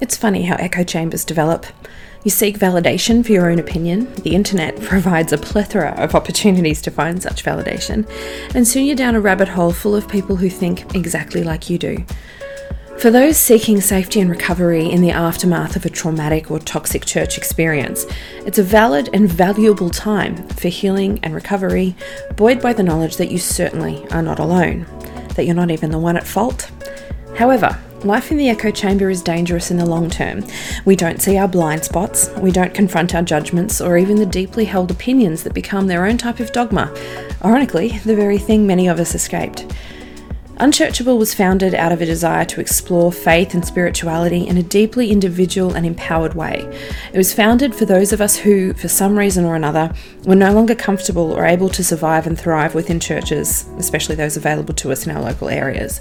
It's funny how echo chambers develop. You seek validation for your own opinion. The internet provides a plethora of opportunities to find such validation, and soon you're down a rabbit hole full of people who think exactly like you do. For those seeking safety and recovery in the aftermath of a traumatic or toxic church experience, it's a valid and valuable time for healing and recovery, buoyed by the knowledge that you certainly are not alone, that you're not even the one at fault. However, Life in the echo chamber is dangerous in the long term. We don't see our blind spots, we don't confront our judgments, or even the deeply held opinions that become their own type of dogma. Ironically, the very thing many of us escaped. Unchurchable was founded out of a desire to explore faith and spirituality in a deeply individual and empowered way. It was founded for those of us who, for some reason or another, were no longer comfortable or able to survive and thrive within churches, especially those available to us in our local areas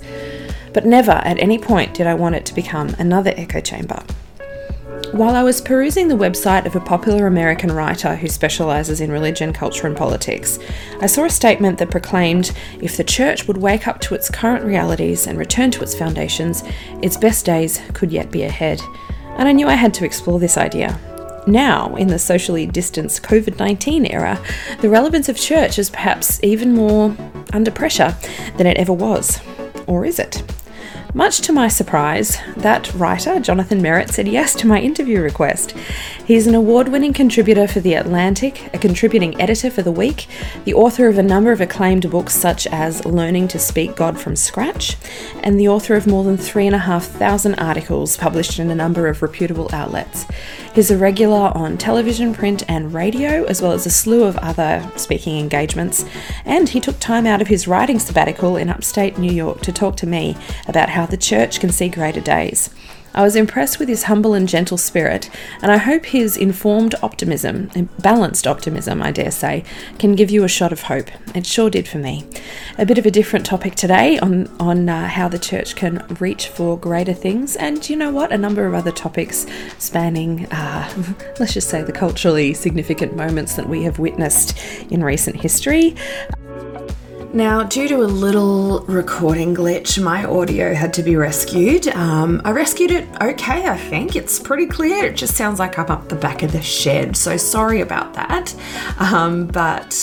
but never at any point did I want it to become another echo chamber. While I was perusing the website of a popular American writer who specialises in religion, culture, and politics, I saw a statement that proclaimed if the church would wake up to its current realities and return to its foundations, its best days could yet be ahead. And I knew I had to explore this idea. Now, in the socially distanced COVID 19 era, the relevance of church is perhaps even more under pressure than it ever was. Or is it? Much to my surprise, that writer, Jonathan Merritt, said yes to my interview request. He's an award winning contributor for The Atlantic, a contributing editor for The Week, the author of a number of acclaimed books such as Learning to Speak God from Scratch, and the author of more than 3,500 articles published in a number of reputable outlets. He's a regular on television, print, and radio, as well as a slew of other speaking engagements, and he took time out of his writing sabbatical in upstate New York to talk to me about how the church can see greater days. I was impressed with his humble and gentle spirit, and I hope his informed optimism, balanced optimism, I dare say, can give you a shot of hope. It sure did for me. A bit of a different topic today on, on uh, how the church can reach for greater things, and you know what? A number of other topics spanning, uh, let's just say, the culturally significant moments that we have witnessed in recent history. Now, due to a little recording glitch, my audio had to be rescued. Um, I rescued it okay, I think. It's pretty clear. It just sounds like I'm up the back of the shed, so sorry about that. Um, but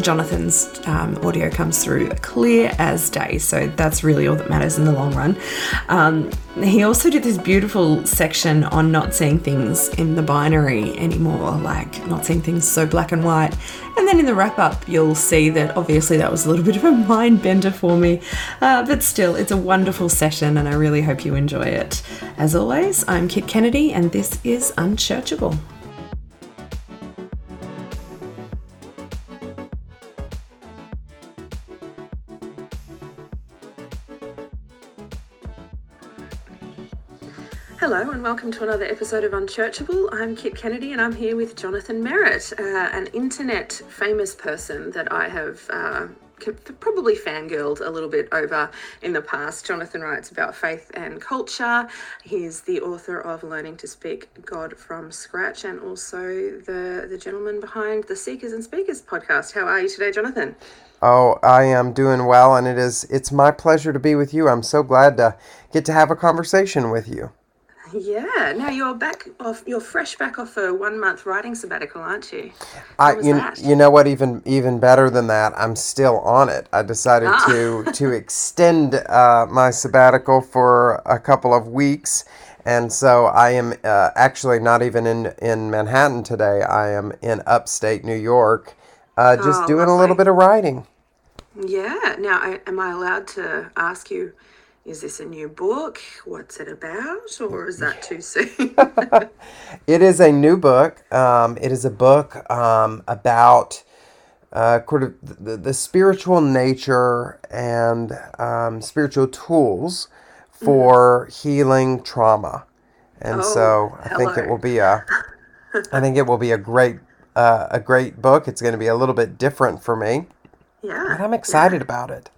Jonathan's um, audio comes through clear as day, so that's really all that matters in the long run. Um, he also did this beautiful section on not seeing things in the binary anymore, like not seeing things so black and white. And then in the wrap up, you'll see that obviously that was a little bit of a mind bender for me, uh, but still, it's a wonderful session, and I really hope you enjoy it. As always, I'm Kit Kennedy, and this is Unchurchable. Hello, and welcome to another episode of Unchurchable. I'm Kit Kennedy, and I'm here with Jonathan Merritt, uh, an internet famous person that I have. Uh, probably fangirled a little bit over in the past. Jonathan writes about faith and culture. He's the author of Learning to Speak God from Scratch and also the, the gentleman behind the Seekers and Speakers podcast. How are you today, Jonathan? Oh, I am doing well, and it is it's my pleasure to be with you. I'm so glad to get to have a conversation with you. Yeah. Now you're back off. You're fresh back off a one month writing sabbatical, aren't you? I you, that? you know what? Even even better than that, I'm still on it. I decided ah. to to extend uh, my sabbatical for a couple of weeks. And so I am uh, actually not even in, in Manhattan today. I am in upstate New York, uh, just oh, doing lovely. a little bit of writing. Yeah. Now, I, am I allowed to ask you? Is this a new book? What's it about? Or is that too soon? it is a new book. Um, it is a book um, about uh, sort of the, the spiritual nature and um, spiritual tools for mm-hmm. healing trauma. And oh, so I hello. think it will be a, I think it will be a great, uh, a great book. It's going to be a little bit different for me. Yeah. But I'm excited yeah. about it.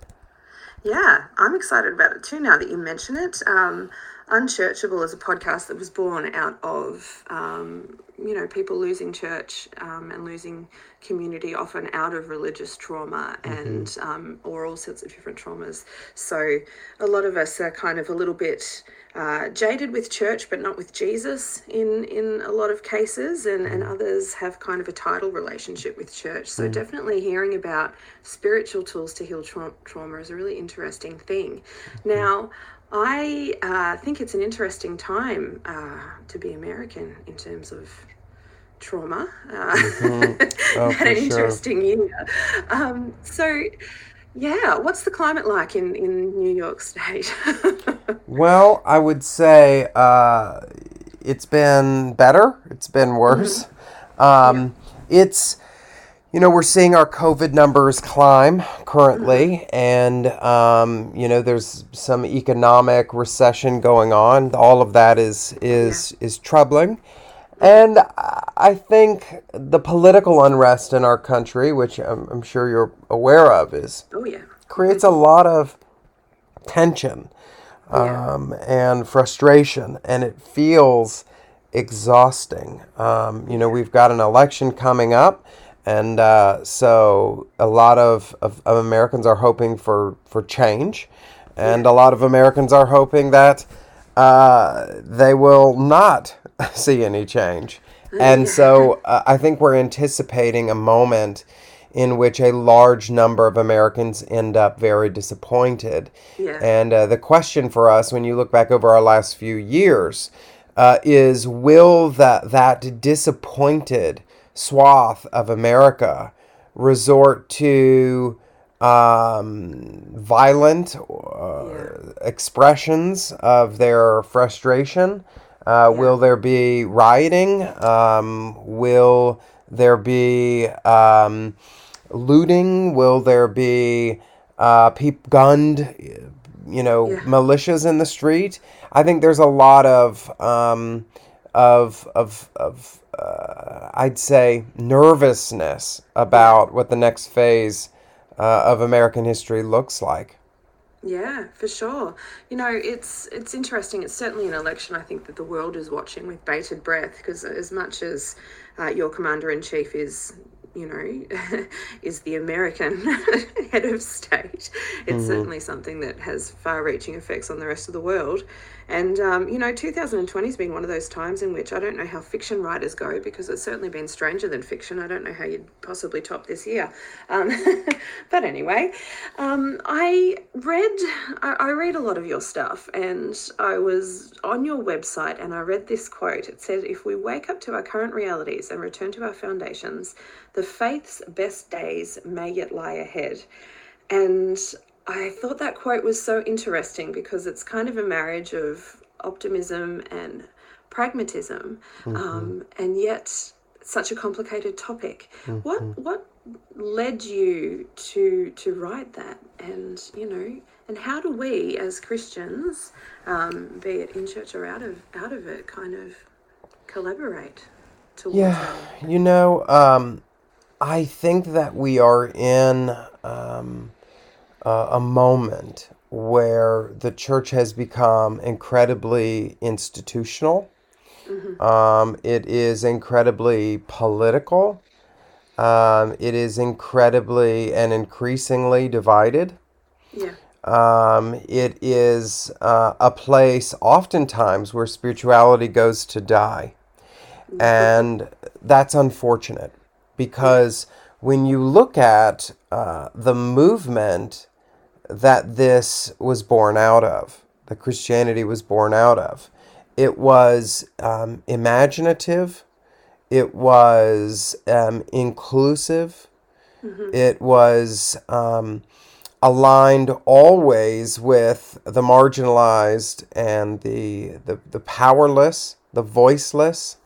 Yeah, I'm excited about it too now that you mention it. Um, Unchurchable is a podcast that was born out of, um, you know, people losing church um, and losing community, often out of religious trauma and mm-hmm. um, or all sorts of different traumas. So a lot of us are kind of a little bit uh, jaded with church, but not with Jesus in in a lot of cases, and and others have kind of a title relationship with church. So mm. definitely hearing about spiritual tools to heal tra- trauma is a really interesting thing. Now. I uh, think it's an interesting time uh, to be American in terms of trauma. Uh, mm-hmm. oh, an interesting sure. year. Um, so, yeah, what's the climate like in, in New York State? well, I would say uh, it's been better, it's been worse. Mm-hmm. Um, yeah. It's, you know, we're seeing our COVID numbers climb currently, mm-hmm. and, um, you know, there's some economic recession going on. All of that is, is, yeah. is troubling. And I think the political unrest in our country, which I'm, I'm sure you're aware of, is oh yeah creates a lot of tension um, yeah. and frustration, and it feels exhausting. Um, you know, we've got an election coming up, and uh, so a lot of, of, of, Americans are hoping for, for change, and yeah. a lot of Americans are hoping that uh, they will not see any change. And so uh, I think we're anticipating a moment in which a large number of Americans end up very disappointed. Yeah. And uh, the question for us, when you look back over our last few years, uh, is will that, that disappointed swath of America resort to um, violent uh, yeah. expressions of their frustration? Uh, yeah. Will there be rioting? Um, will there be um, looting? Will there be uh, peep gunned, you know, yeah. militias in the street? I think there's a lot of um, of of of uh, I'd say nervousness about what the next phase uh, of American history looks like. Yeah, for sure. You know, it's it's interesting. It's certainly an election I think that the world is watching with bated breath because as much as uh, your commander in chief is you know, is the American head of state. It's mm-hmm. certainly something that has far reaching effects on the rest of the world. And, um, you know, 2020 has been one of those times in which I don't know how fiction writers go because it's certainly been stranger than fiction. I don't know how you'd possibly top this year. Um, but anyway, um, I read, I, I read a lot of your stuff and I was on your website and I read this quote. It said, If we wake up to our current realities and return to our foundations, the faith's best days may yet lie ahead. And I thought that quote was so interesting because it's kind of a marriage of optimism and pragmatism, mm-hmm. um, and yet such a complicated topic. Mm-hmm. What what led you to to write that, and you know, and how do we as Christians, um, be it in church or out of out of it, kind of collaborate? Towards yeah, that? you know, um, I think that we are in. Um, uh, a moment where the church has become incredibly institutional. Mm-hmm. Um, it is incredibly political. Um, it is incredibly and increasingly divided. Yeah. Um, it is uh, a place oftentimes where spirituality goes to die. Mm-hmm. And that's unfortunate because when you look at uh, the movement that this was born out of, that Christianity was born out of. It was um, imaginative, it was um, inclusive, mm-hmm. it was um, aligned always with the marginalized and the, the, the powerless, the voiceless.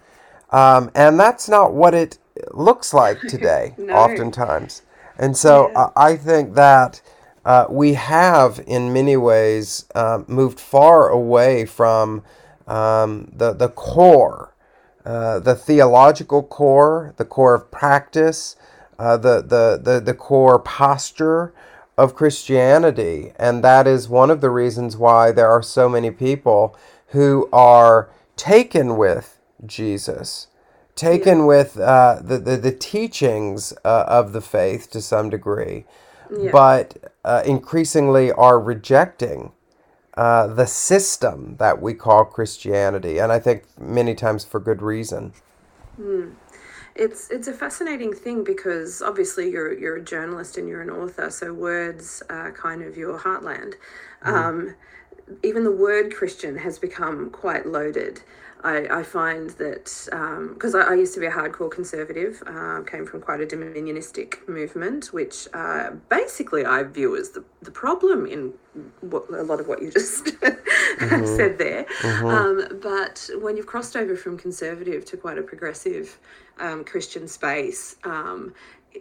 Um, and that's not what it looks like today, no. oftentimes. And so yeah. I think that uh, we have, in many ways, uh, moved far away from um, the, the core, uh, the theological core, the core of practice, uh, the, the, the, the core posture of Christianity. And that is one of the reasons why there are so many people who are taken with Jesus, taken with uh, the, the, the teachings uh, of the faith to some degree, yeah. but uh, increasingly are rejecting uh, the system that we call Christianity, and I think many times for good reason. Mm. It's it's a fascinating thing because obviously you're you're a journalist and you're an author, so words are kind of your heartland. Mm. Um, even the word Christian has become quite loaded. I, I find that because um, I, I, used to be a hardcore conservative, uh, came from quite a dominionistic movement, which uh, basically I view as the, the problem in what, a lot of what you just mm-hmm. said there. Mm-hmm. Um, but when you've crossed over from conservative to quite a progressive um, Christian space, um,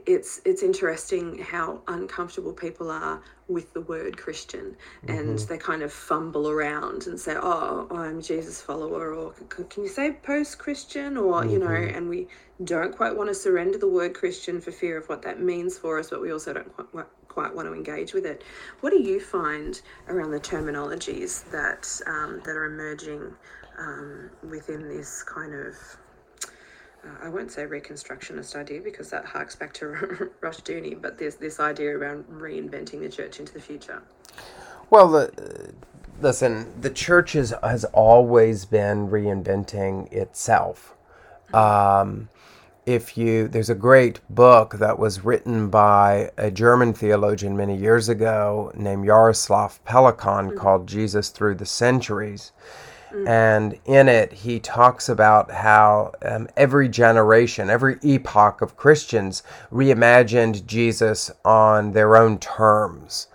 it's it's interesting how uncomfortable people are with the word Christian, and mm-hmm. they kind of fumble around and say, "Oh, I'm Jesus follower," or "Can you say post Christian?" or mm-hmm. you know, mm-hmm. and we don't quite want to surrender the word Christian for fear of what that means for us, but we also don't quite, quite want to engage with it. What do you find around the terminologies that um, that are emerging um, within this kind of uh, I won't say reconstructionist idea because that harks back to Rushdoony, but there's this idea around reinventing the church into the future. Well, the, listen, the church is, has always been reinventing itself. Um, if you, there's a great book that was written by a German theologian many years ago named Jaroslav Pelikan mm-hmm. called Jesus Through the Centuries. Mm-hmm. And in it, he talks about how um, every generation, every epoch of Christians reimagined Jesus on their own terms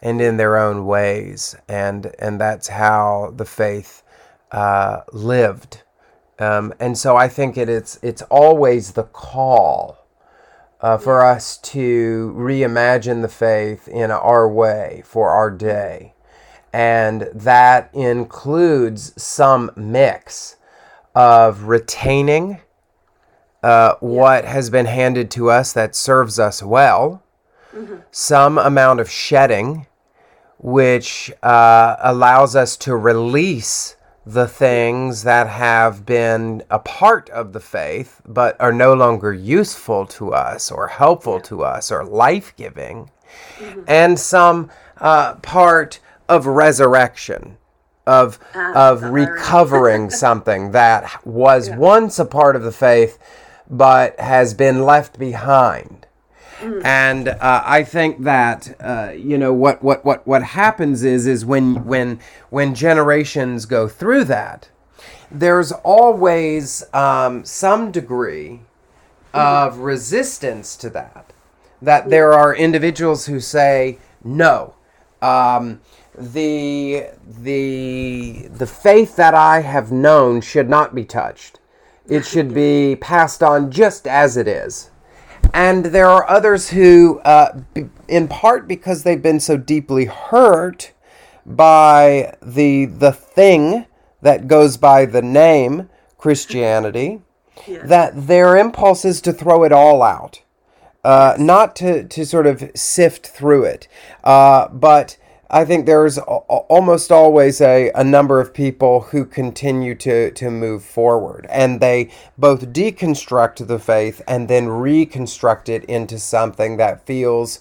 and in their own ways. And, and that's how the faith uh, lived. Um, and so I think it, it's, it's always the call uh, for us to reimagine the faith in our way for our day and that includes some mix of retaining uh, what has been handed to us that serves us well, mm-hmm. some amount of shedding, which uh, allows us to release the things that have been a part of the faith but are no longer useful to us or helpful yeah. to us or life giving, mm-hmm. and some uh, part of resurrection of uh, of recovering something that was yeah. once a part of the faith but has been left behind mm. and uh, I think that uh, you know what, what what what happens is is when when when generations go through that there's always um, some degree mm. of resistance to that that there are individuals who say no um, the the the faith that I have known should not be touched. It should be passed on just as it is. And there are others who, uh, in part because they've been so deeply hurt by the the thing that goes by the name Christianity, yes. that their impulse is to throw it all out, uh, not to to sort of sift through it, uh, but I think there's almost always a, a number of people who continue to, to move forward and they both deconstruct the faith and then reconstruct it into something that feels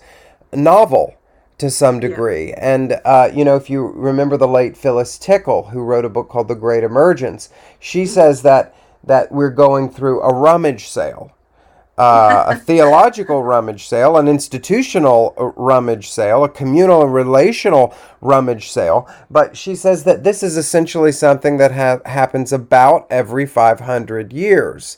novel to some degree. Yeah. And, uh, you know, if you remember the late Phyllis Tickle, who wrote a book called The Great Emergence, she mm-hmm. says that, that we're going through a rummage sale uh, a theological rummage sale, an institutional uh, rummage sale, a communal and relational rummage sale. But she says that this is essentially something that ha- happens about every 500 years.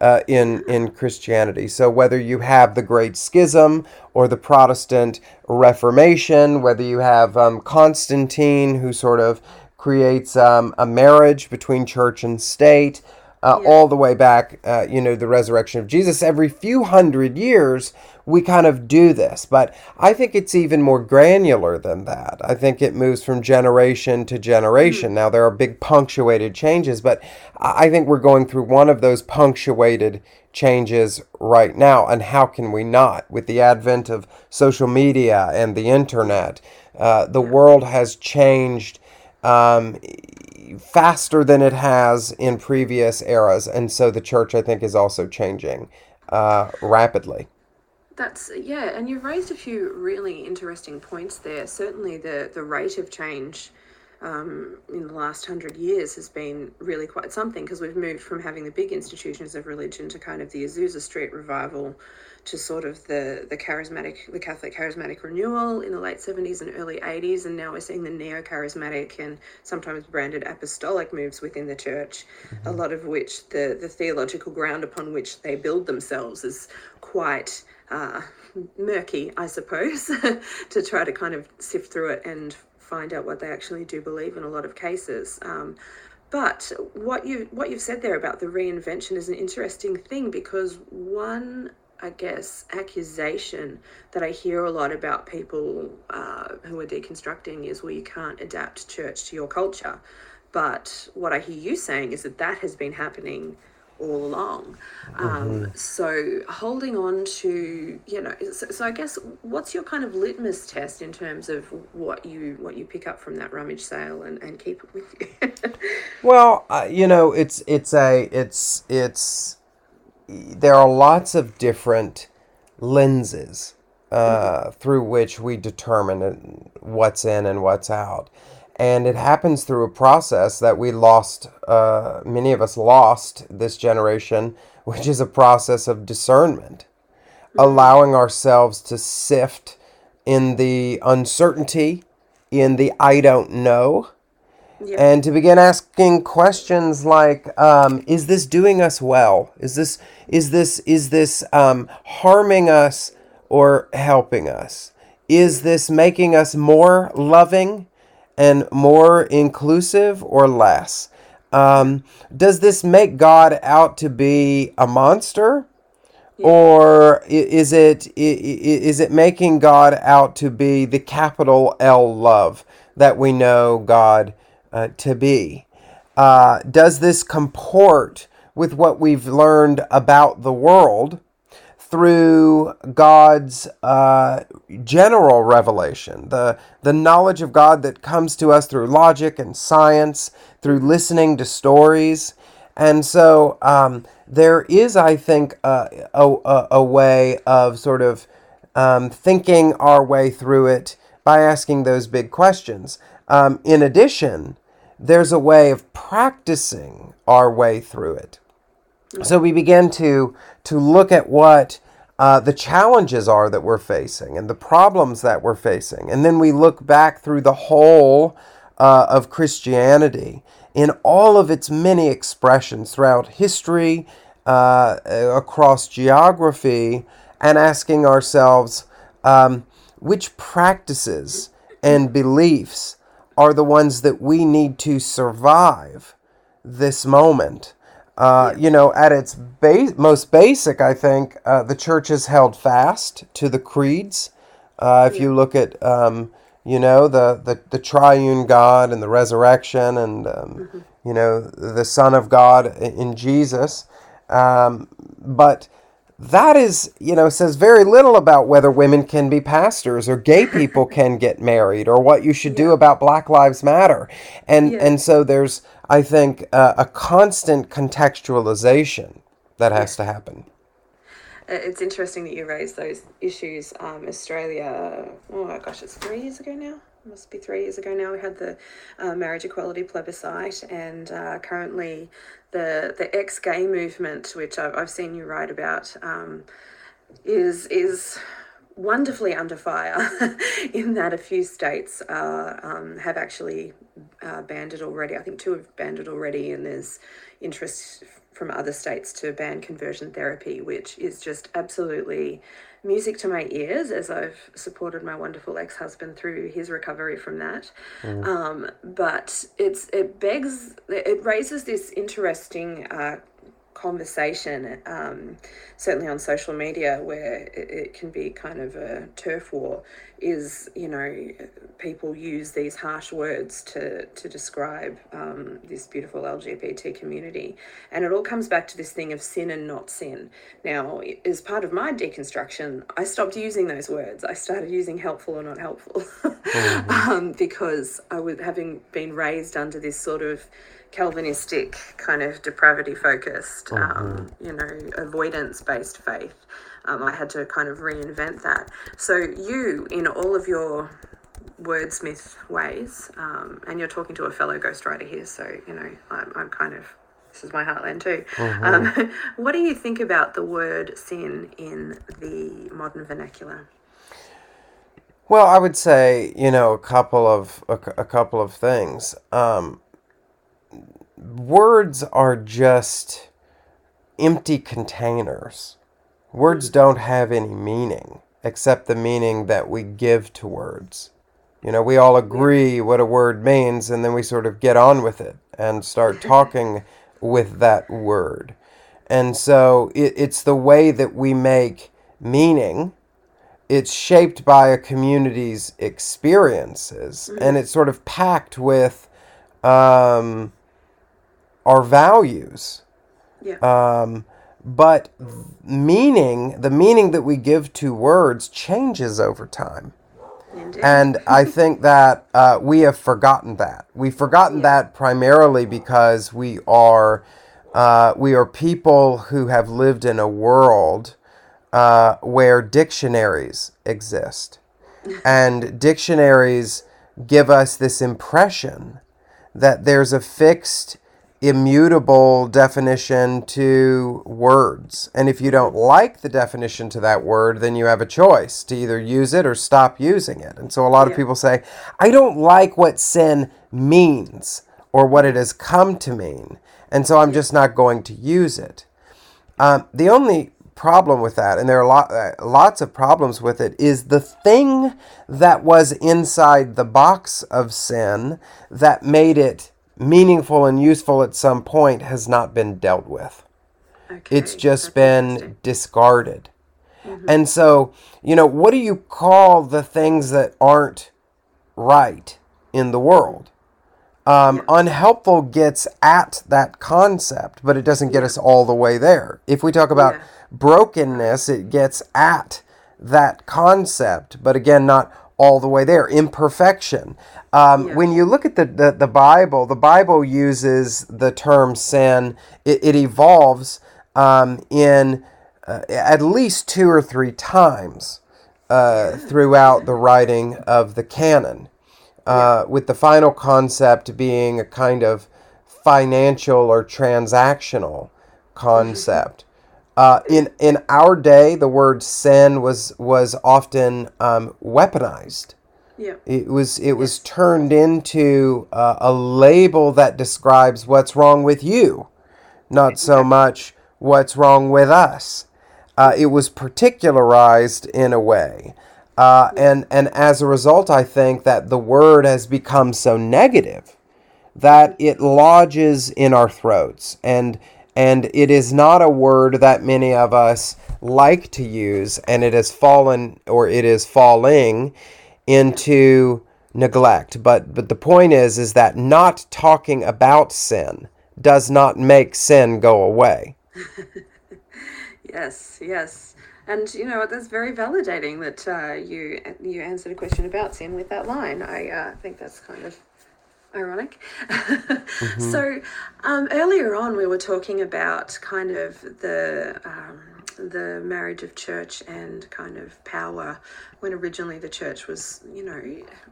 Uh, in in Christianity. So whether you have the Great Schism or the Protestant Reformation, whether you have um, Constantine who sort of creates um, a marriage between church and state, uh, yeah. all the way back, uh, you know, the resurrection of Jesus. Every few hundred years, we kind of do this. But I think it's even more granular than that. I think it moves from generation to generation. Mm-hmm. Now, there are big punctuated changes, but I think we're going through one of those punctuated changes right now. And how can we not? With the advent of social media and the internet, uh, the yeah. world has changed. Um, faster than it has in previous eras, and so the church, I think, is also changing uh, rapidly. That's yeah, and you've raised a few really interesting points there. Certainly, the the rate of change um, in the last hundred years has been really quite something because we've moved from having the big institutions of religion to kind of the Azusa Street revival to sort of the the charismatic the Catholic charismatic renewal in the late 70s and early 80s and now we're seeing the neo charismatic and sometimes branded apostolic moves within the church mm-hmm. a lot of which the the theological ground upon which they build themselves is quite uh, murky I suppose to try to kind of sift through it and find out what they actually do believe in a lot of cases um, but what you what you've said there about the reinvention is an interesting thing because one I guess, accusation that I hear a lot about people uh, who are deconstructing is, well, you can't adapt church to your culture. But what I hear you saying is that that has been happening all along. Um, mm-hmm. So holding on to, you know, so, so, I guess what's your kind of litmus test in terms of what you what you pick up from that rummage sale and, and keep it with you? well, uh, you know, it's it's a it's it's there are lots of different lenses uh, through which we determine what's in and what's out. And it happens through a process that we lost, uh, many of us lost this generation, which is a process of discernment, mm-hmm. allowing ourselves to sift in the uncertainty, in the I don't know, and to begin asking questions like um, is this doing us well? Is this is this is this um, harming us or helping us? Is this making us more loving and more inclusive or less? Um, does this make god out to be a monster? Yeah. or is it is it making god out to be the capital l love that we know god uh, to be. Uh, does this comport with what we've learned about the world through God's uh, general revelation, the, the knowledge of God that comes to us through logic and science, through listening to stories? And so um, there is, I think, a, a, a way of sort of um, thinking our way through it by asking those big questions. Um, in addition, there's a way of practicing our way through it. So we begin to to look at what uh, the challenges are that we're facing and the problems that we're facing, and then we look back through the whole uh, of Christianity in all of its many expressions throughout history, uh, across geography, and asking ourselves um, which practices and beliefs are the ones that we need to survive this moment. Uh, you know, at its ba- most basic, I think uh, the church has held fast to the creeds. Uh, if you look at, um, you know, the, the, the triune God and the resurrection and, um, mm-hmm. you know, the Son of God in Jesus. Um, but that is, you know, says very little about whether women can be pastors or gay people can get married or what you should yeah. do about Black Lives Matter. And yeah. and so there's, I think, uh, a constant contextualization that has yeah. to happen. Uh, it's interesting that you raised those issues. Um, Australia, oh my gosh, it's three years ago now must be three years ago now. We had the uh, marriage equality plebiscite, and uh, currently the the ex gay movement, which I've, I've seen you write about, um, is is wonderfully under fire in that a few states um, have actually uh, banned it already. I think two have banned it already, and there's interest from other states to ban conversion therapy, which is just absolutely music to my ears as I've supported my wonderful ex husband through his recovery from that. Mm. Um, but it's it begs it raises this interesting uh, conversation, um, certainly on social media, where it, it, can be kind of a turf war is you know people use these harsh words to to describe um, this beautiful LGBT community, and it all comes back to this thing of sin and not sin. Now, as part of my deconstruction, I stopped using those words. I started using helpful or not helpful, mm-hmm. um, because I was having been raised under this sort of Calvinistic kind of depravity focused, um, mm-hmm. um, you know, avoidance based faith. Um, I had to kind of reinvent that. So, you, in all of your wordsmith ways, um, and you're talking to a fellow ghostwriter here, so, you know, I'm, I'm kind of, this is my heartland too. Mm-hmm. Um, what do you think about the word sin in the modern vernacular? Well, I would say, you know, a couple of a, a couple of things. Um, words are just empty containers. Words don't have any meaning except the meaning that we give to words. You know, we all agree what a word means, and then we sort of get on with it and start talking with that word. And so it, it's the way that we make meaning. It's shaped by a community's experiences, mm-hmm. and it's sort of packed with um, our values. Yeah. Um, but meaning, the meaning that we give to words changes over time. Indeed. And I think that uh, we have forgotten that. We've forgotten yeah. that primarily because we are uh, we are people who have lived in a world uh, where dictionaries exist, and dictionaries give us this impression that there's a fixed immutable definition to words. And if you don't like the definition to that word, then you have a choice to either use it or stop using it. And so a lot yeah. of people say, I don't like what sin means or what it has come to mean. And so I'm just not going to use it. Um, the only problem with that, and there are lot, uh, lots of problems with it, is the thing that was inside the box of sin that made it meaningful and useful at some point has not been dealt with. Okay, it's just been discarded. Mm-hmm. And so, you know, what do you call the things that aren't right in the world? Um, yeah. Unhelpful gets at that concept, but it doesn't get yeah. us all the way there. If we talk about yeah. brokenness, it gets at that concept, but again, not all the way there. Imperfection. Um, yeah. When you look at the, the, the, Bible, the Bible uses the term sin, it, it evolves um, in uh, at least two or three times uh, throughout the writing of the canon, uh, with the final concept being a kind of financial or transactional concept. Uh, in in our day, the word sin was was often um, weaponized. Yeah. It was it was turned into uh, a label that describes what's wrong with you, not so much what's wrong with us. Uh, it was particularized in a way. Uh, and, and as a result, I think that the word has become so negative that it lodges in our throats. And and it is not a word that many of us like to use, and it has fallen or it is falling into neglect. But but the point is is that not talking about sin does not make sin go away. yes, yes. And you know that's very validating that uh, you you answered a question about sin with that line. I uh, think that's kind of ironic. mm-hmm. So um, earlier on, we were talking about kind of the um, the marriage of church and kind of power. When originally the church was, you know,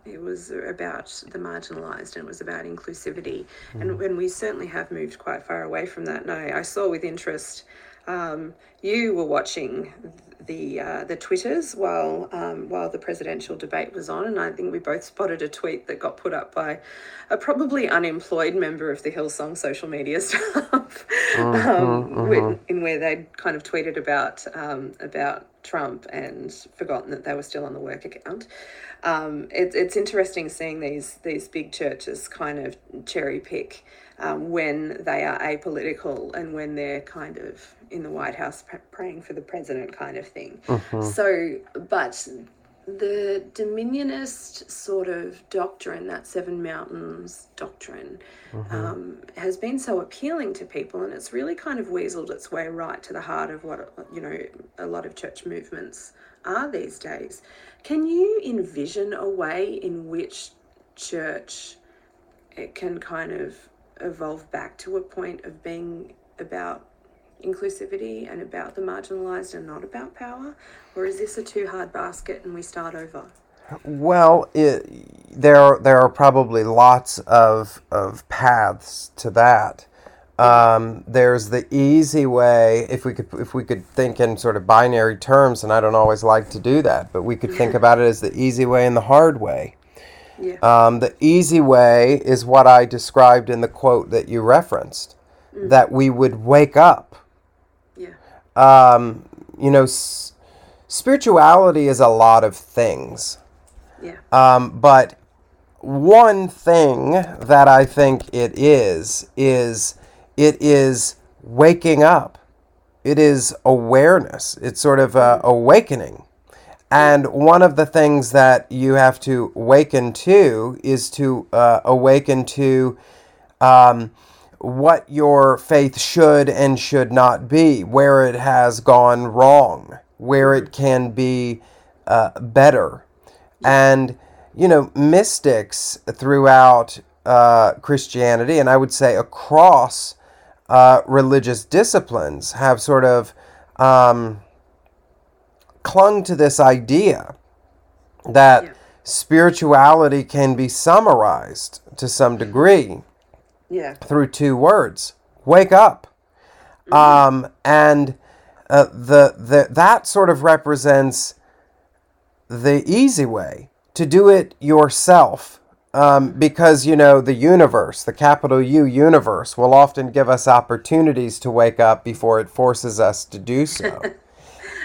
it was about the marginalised and it was about inclusivity. Mm-hmm. And when we certainly have moved quite far away from that. And I, I saw with interest um, you were watching the uh, the twitters while um, while the presidential debate was on, and I think we both spotted a tweet that got put up by a probably unemployed member of the Hillsong social media staff, uh-huh, um, uh-huh. in where they kind of tweeted about um, about Trump and forgotten that they were still on the work account. Um, it, it's interesting seeing these these big churches kind of cherry pick um, when they are apolitical and when they're kind of in the White House praying for the president kind of thing. Uh-huh. So, but the dominionist sort of doctrine, that Seven Mountains doctrine, mm-hmm. um, has been so appealing to people, and it's really kind of weaseled its way right to the heart of what you know a lot of church movements are these days. Can you envision a way in which church it can kind of evolve back to a point of being about inclusivity and about the marginalized and not about power? Or is this a too hard basket and we start over? Well, it, there there are probably lots of of paths to that. Um, there's the easy way. If we could if we could think in sort of binary terms, and I don't always like to do that, but we could think about it as the easy way and the hard way. Yeah. Um, the easy way is what I described in the quote that you referenced, mm. that we would wake up um, you know, s- spirituality is a lot of things. Yeah. Um, but one thing that I think it is is it is waking up. It is awareness. It's sort of a awakening. And one of the things that you have to awaken to is to uh, awaken to um, what your faith should and should not be, where it has gone wrong, where it can be uh, better. And, you know, mystics throughout uh, Christianity, and I would say across uh, religious disciplines, have sort of um, clung to this idea that spirituality can be summarized to some degree yeah. through two words wake up. Mm-hmm. Um, and uh, the, the, that sort of represents the easy way to do it yourself. Um, because, you know, the universe, the capital U universe, will often give us opportunities to wake up before it forces us to do so.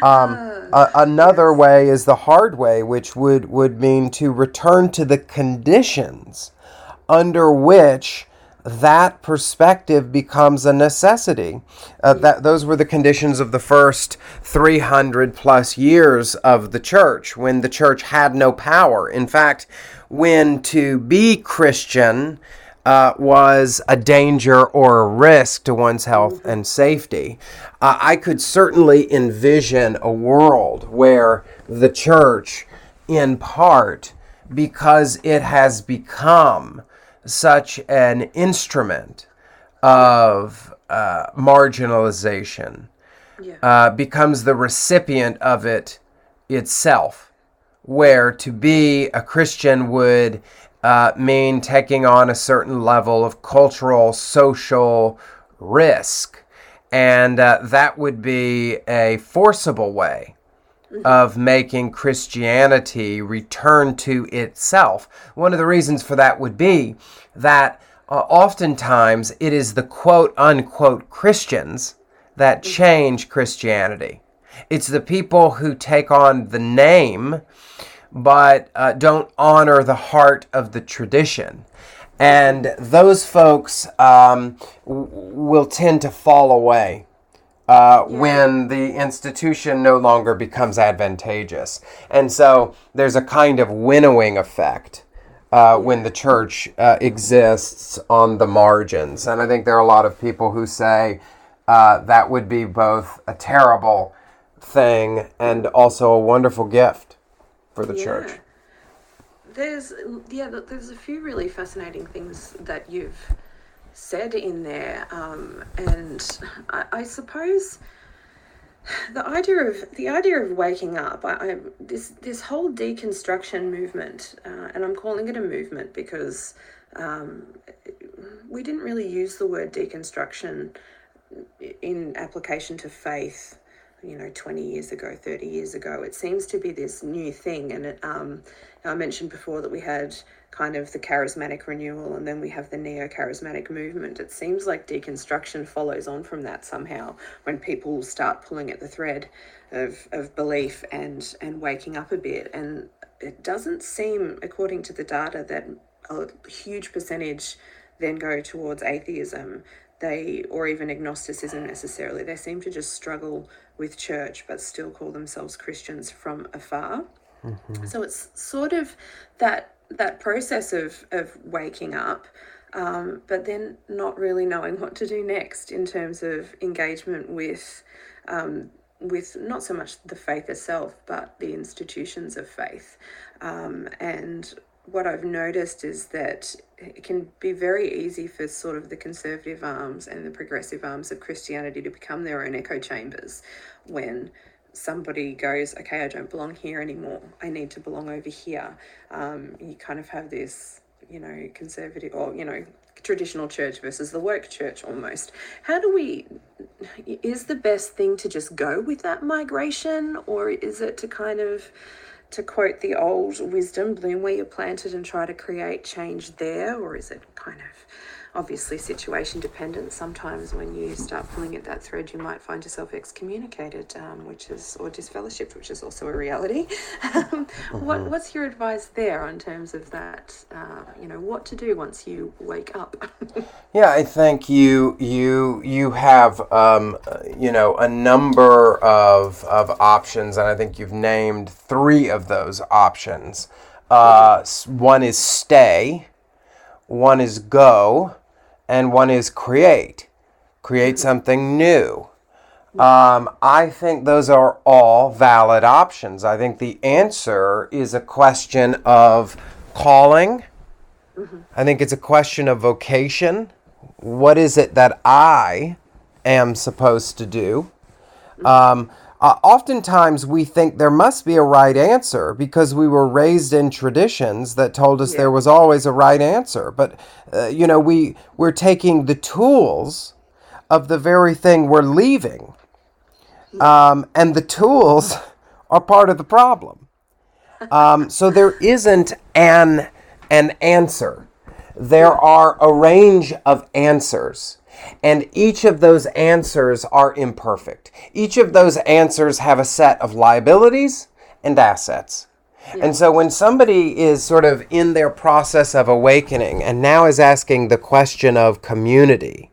Um, uh, another yes. way is the hard way, which would, would mean to return to the conditions under which that perspective becomes a necessity. Uh, that those were the conditions of the first 300 plus years of the church when the church had no power. In fact, when to be Christian uh, was a danger or a risk to one's health and safety. Uh, I could certainly envision a world where the church, in part, because it has become such an instrument of uh, marginalization yeah. uh, becomes the recipient of it itself, where to be a Christian would uh, mean taking on a certain level of cultural, social risk. And uh, that would be a forcible way of making Christianity return to itself. One of the reasons for that would be that uh, oftentimes it is the quote unquote Christians that change Christianity. It's the people who take on the name but uh, don't honor the heart of the tradition. And those folks um, w- will tend to fall away uh, yeah. when the institution no longer becomes advantageous. And so there's a kind of winnowing effect. Uh, when the church uh, exists on the margins. And I think there are a lot of people who say uh, that would be both a terrible thing and also a wonderful gift for the yeah. church. There's yeah, there's a few really fascinating things that you've said in there, um, and I, I, suppose the idea of the idea of waking up. I, I this this whole deconstruction movement, uh, and I'm calling it a movement because um, we didn't really use the word deconstruction in application to faith you know 20 years ago 30 years ago it seems to be this new thing and it um i mentioned before that we had kind of the charismatic renewal and then we have the neo charismatic movement. It seems like deconstruction follows on from that somehow when people start pulling at the thread of, of belief and, and waking up a bit. And it doesn't seem, according to the data, that a huge percentage then go towards atheism they or even agnosticism necessarily they seem to just struggle with church but still call themselves christians from afar Mm-hmm. So it's sort of that that process of of waking up, um, but then not really knowing what to do next in terms of engagement with. Um, with not so much the faith itself, but the institutions of faith. Um, and what I've noticed is that it can be very easy for sort of the conservative arms and the progressive arms of Christianity to become their own echo chambers when somebody goes, okay, I don't belong here anymore. I need to belong over here. Um, you kind of have this, you know, conservative or, you know, traditional church versus the work church almost. How do we, is the best thing to just go with that migration or is it to kind of, to quote the old wisdom, bloom where you're planted and try to create change there? Or is it kind of obviously situation dependent. Sometimes when you start pulling at that thread, you might find yourself excommunicated, um, which is or disfellowshipped, which is also a reality. mm-hmm. What what's your advice there on terms of that? Uh, you know what to do once you wake up. yeah, I think you you you have um, you know a number of of options, and I think you've named three of those options. Uh, one is stay, one is go, and one is create, create something new. Um, I think those are all valid options. I think the answer is a question of calling. Mm-hmm. I think it's a question of vocation. What is it that I am supposed to do? Um, uh, oftentimes we think there must be a right answer because we were raised in traditions that told us yeah. there was always a right answer. But uh, you know, we we're taking the tools of the very thing we're leaving, um, and the tools are part of the problem. Um, so there isn't an an answer. There are a range of answers and each of those answers are imperfect. Each of those answers have a set of liabilities and assets. Yeah. And so when somebody is sort of in their process of awakening and now is asking the question of community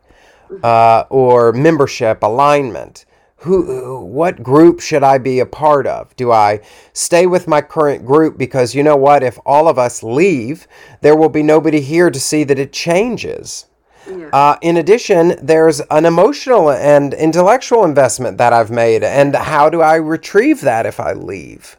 uh, or membership alignment, who what group should I be a part of? Do I stay with my current group because you know what if all of us leave there will be nobody here to see that it changes. Yeah. Uh, in addition, there's an emotional and intellectual investment that I've made, and how do I retrieve that if I leave?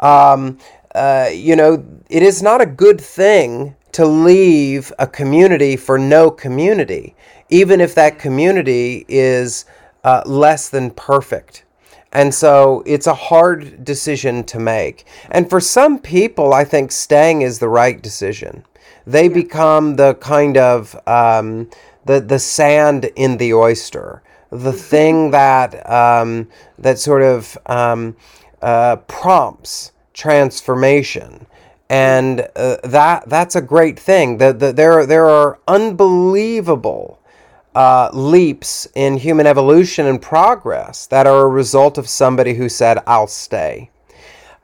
Um, uh, you know, it is not a good thing to leave a community for no community, even if that community is uh, less than perfect. And so it's a hard decision to make. And for some people, I think staying is the right decision they yeah. become the kind of um, the the sand in the oyster, the mm-hmm. thing that um, that sort of um, uh, prompts transformation, and uh, that that's a great thing. The, the, there there are unbelievable. Uh, leaps in human evolution and progress that are a result of somebody who said, I'll stay.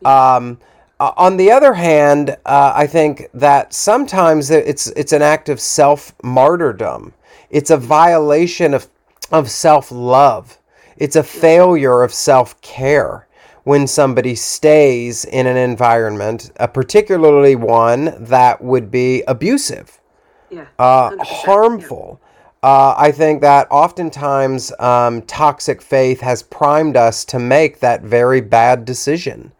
Um, uh, on the other hand, uh, I think that sometimes it's it's an act of self martyrdom. It's a violation of of self love. It's a failure of self care when somebody stays in an environment, uh, particularly one that would be abusive, yeah, uh, harmful. Yeah. Uh, I think that oftentimes um, toxic faith has primed us to make that very bad decision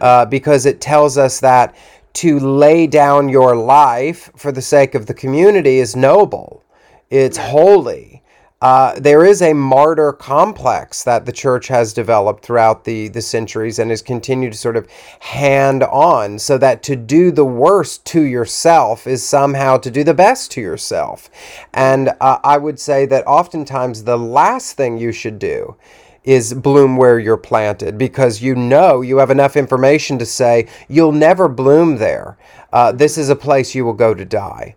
uh, because it tells us that to lay down your life for the sake of the community is noble, it's holy. Uh, there is a martyr complex that the church has developed throughout the, the centuries and has continued to sort of hand on so that to do the worst to yourself is somehow to do the best to yourself. And uh, I would say that oftentimes the last thing you should do is bloom where you're planted because you know you have enough information to say you'll never bloom there. Uh, this is a place you will go to die.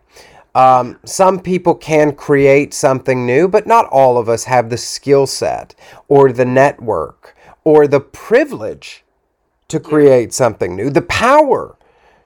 Um, some people can create something new, but not all of us have the skill set or the network or the privilege to create something new, the power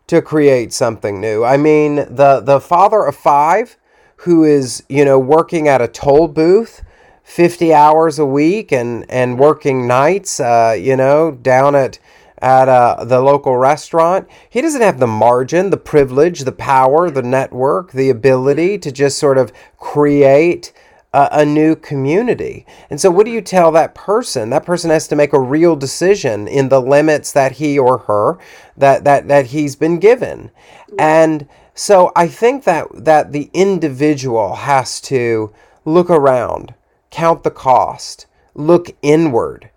to create something new. I mean, the, the father of five who is, you know, working at a toll booth 50 hours a week and, and working nights, uh, you know, down at at uh, the local restaurant. He doesn't have the margin, the privilege, the power, the network, the ability to just sort of create a, a, new community. And so, what do you tell that person? That person has to make a real decision in the limits that he or her that that that he's been given. And so, I think that that the individual has to look around, count the cost, look inward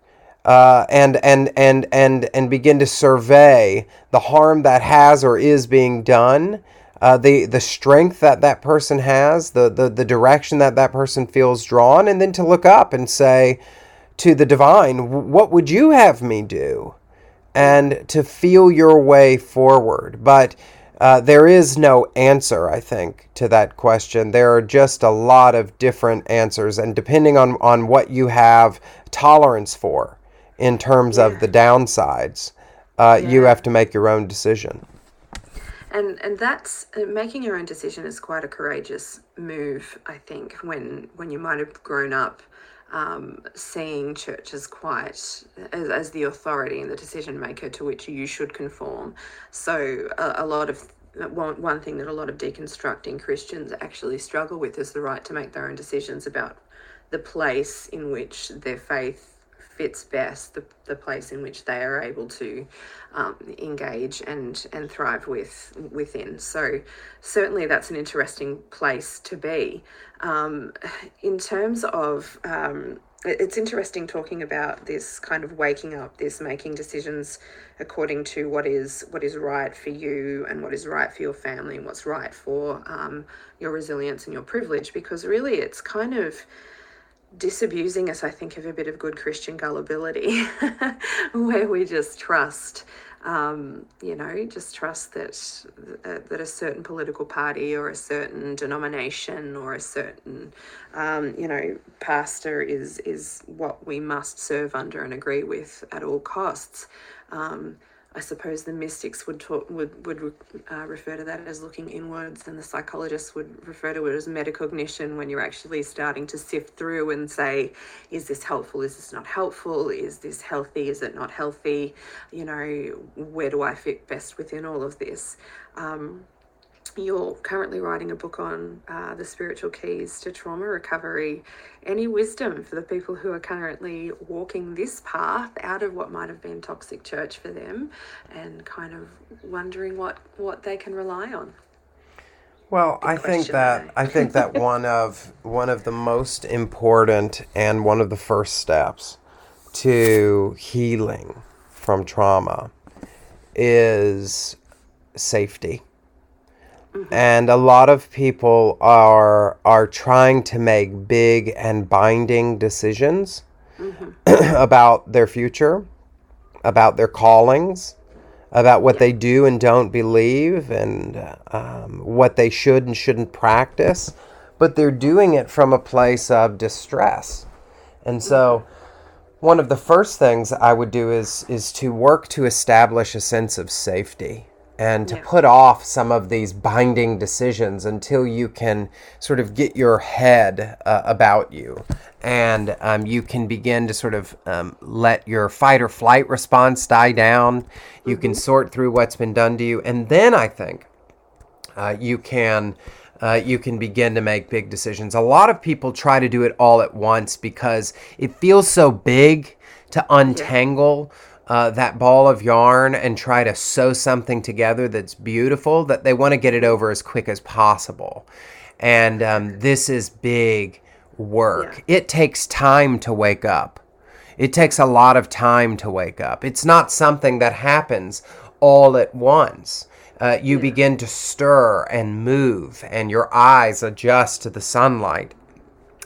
uh, and and and and and begin to survey the harm that has or is being done, uh, the the strength that that person has, the, the the direction that that person feels drawn, and then to look up and say to the divine, "What would you have me do?" and to feel your way forward. But uh, there is no answer, I think, to that question. There are just a lot of different answers, and depending on, on what you have tolerance for, in terms yeah. of the downsides, uh, yeah. you have to make your own decision. And and that's uh, making your own decision is quite a courageous move, I think. When when you might have grown up um, seeing church as quite as, as the authority and the decision maker to which you should conform. So a, a lot of one, one thing that a lot of deconstructing Christians actually struggle with is the right to make their own decisions about the place in which their faith fits best the, the place in which they are able to um, engage and and thrive with within. So certainly that's an interesting place to be. Um, in terms of um, it's interesting talking about this kind of waking up this making decisions according to what is what is right for you and what is right for your family and what's right for um, your resilience and your privilege because really it's kind of disabusing us, I think, of a bit of good Christian gullibility, where we just trust, um, you know, just trust that uh, that a certain political party or a certain denomination or a certain, um, you know, pastor is is what we must serve under and agree with at all costs. Um, I suppose the mystics would talk, would would uh, refer to that as looking inwards, and the psychologists would refer to it as metacognition when you're actually starting to sift through and say, is this helpful? Is this not helpful? Is this healthy? Is it not healthy? You know, where do I fit best within all of this? Um, you're currently writing a book on uh, the spiritual keys to trauma recovery. Any wisdom for the people who are currently walking this path out of what might have been toxic church for them and kind of wondering what, what they can rely on? Well, Good I think that I think that one of one of the most important and one of the first steps to healing from trauma is safety Mm-hmm. And a lot of people are are trying to make big and binding decisions mm-hmm. about their future, about their callings, about what yeah. they do and don't believe, and um, what they should and shouldn't practice. But they're doing it from a place of distress, and so. Mm-hmm. One of the first things I would do is is to work to establish a sense of safety and to yeah. put off some of these binding decisions until you can sort of get your head uh, about you and um, you can begin to sort of um, let your fight or flight response die down. You mm-hmm. can sort through what's been done to you, and then I think uh, you can. Uh, you can begin to make big decisions. A lot of people try to do it all at once because it feels so big to untangle. Yeah uh, that ball of yarn and try to sew something together that's beautiful, that they want to get it over as quick as possible. And um, this is big work. Yeah. It takes time to wake up. It takes a lot of time to wake up. It's not something that happens all at once. Uh, you yeah. begin to stir and move, and your eyes adjust to the sunlight.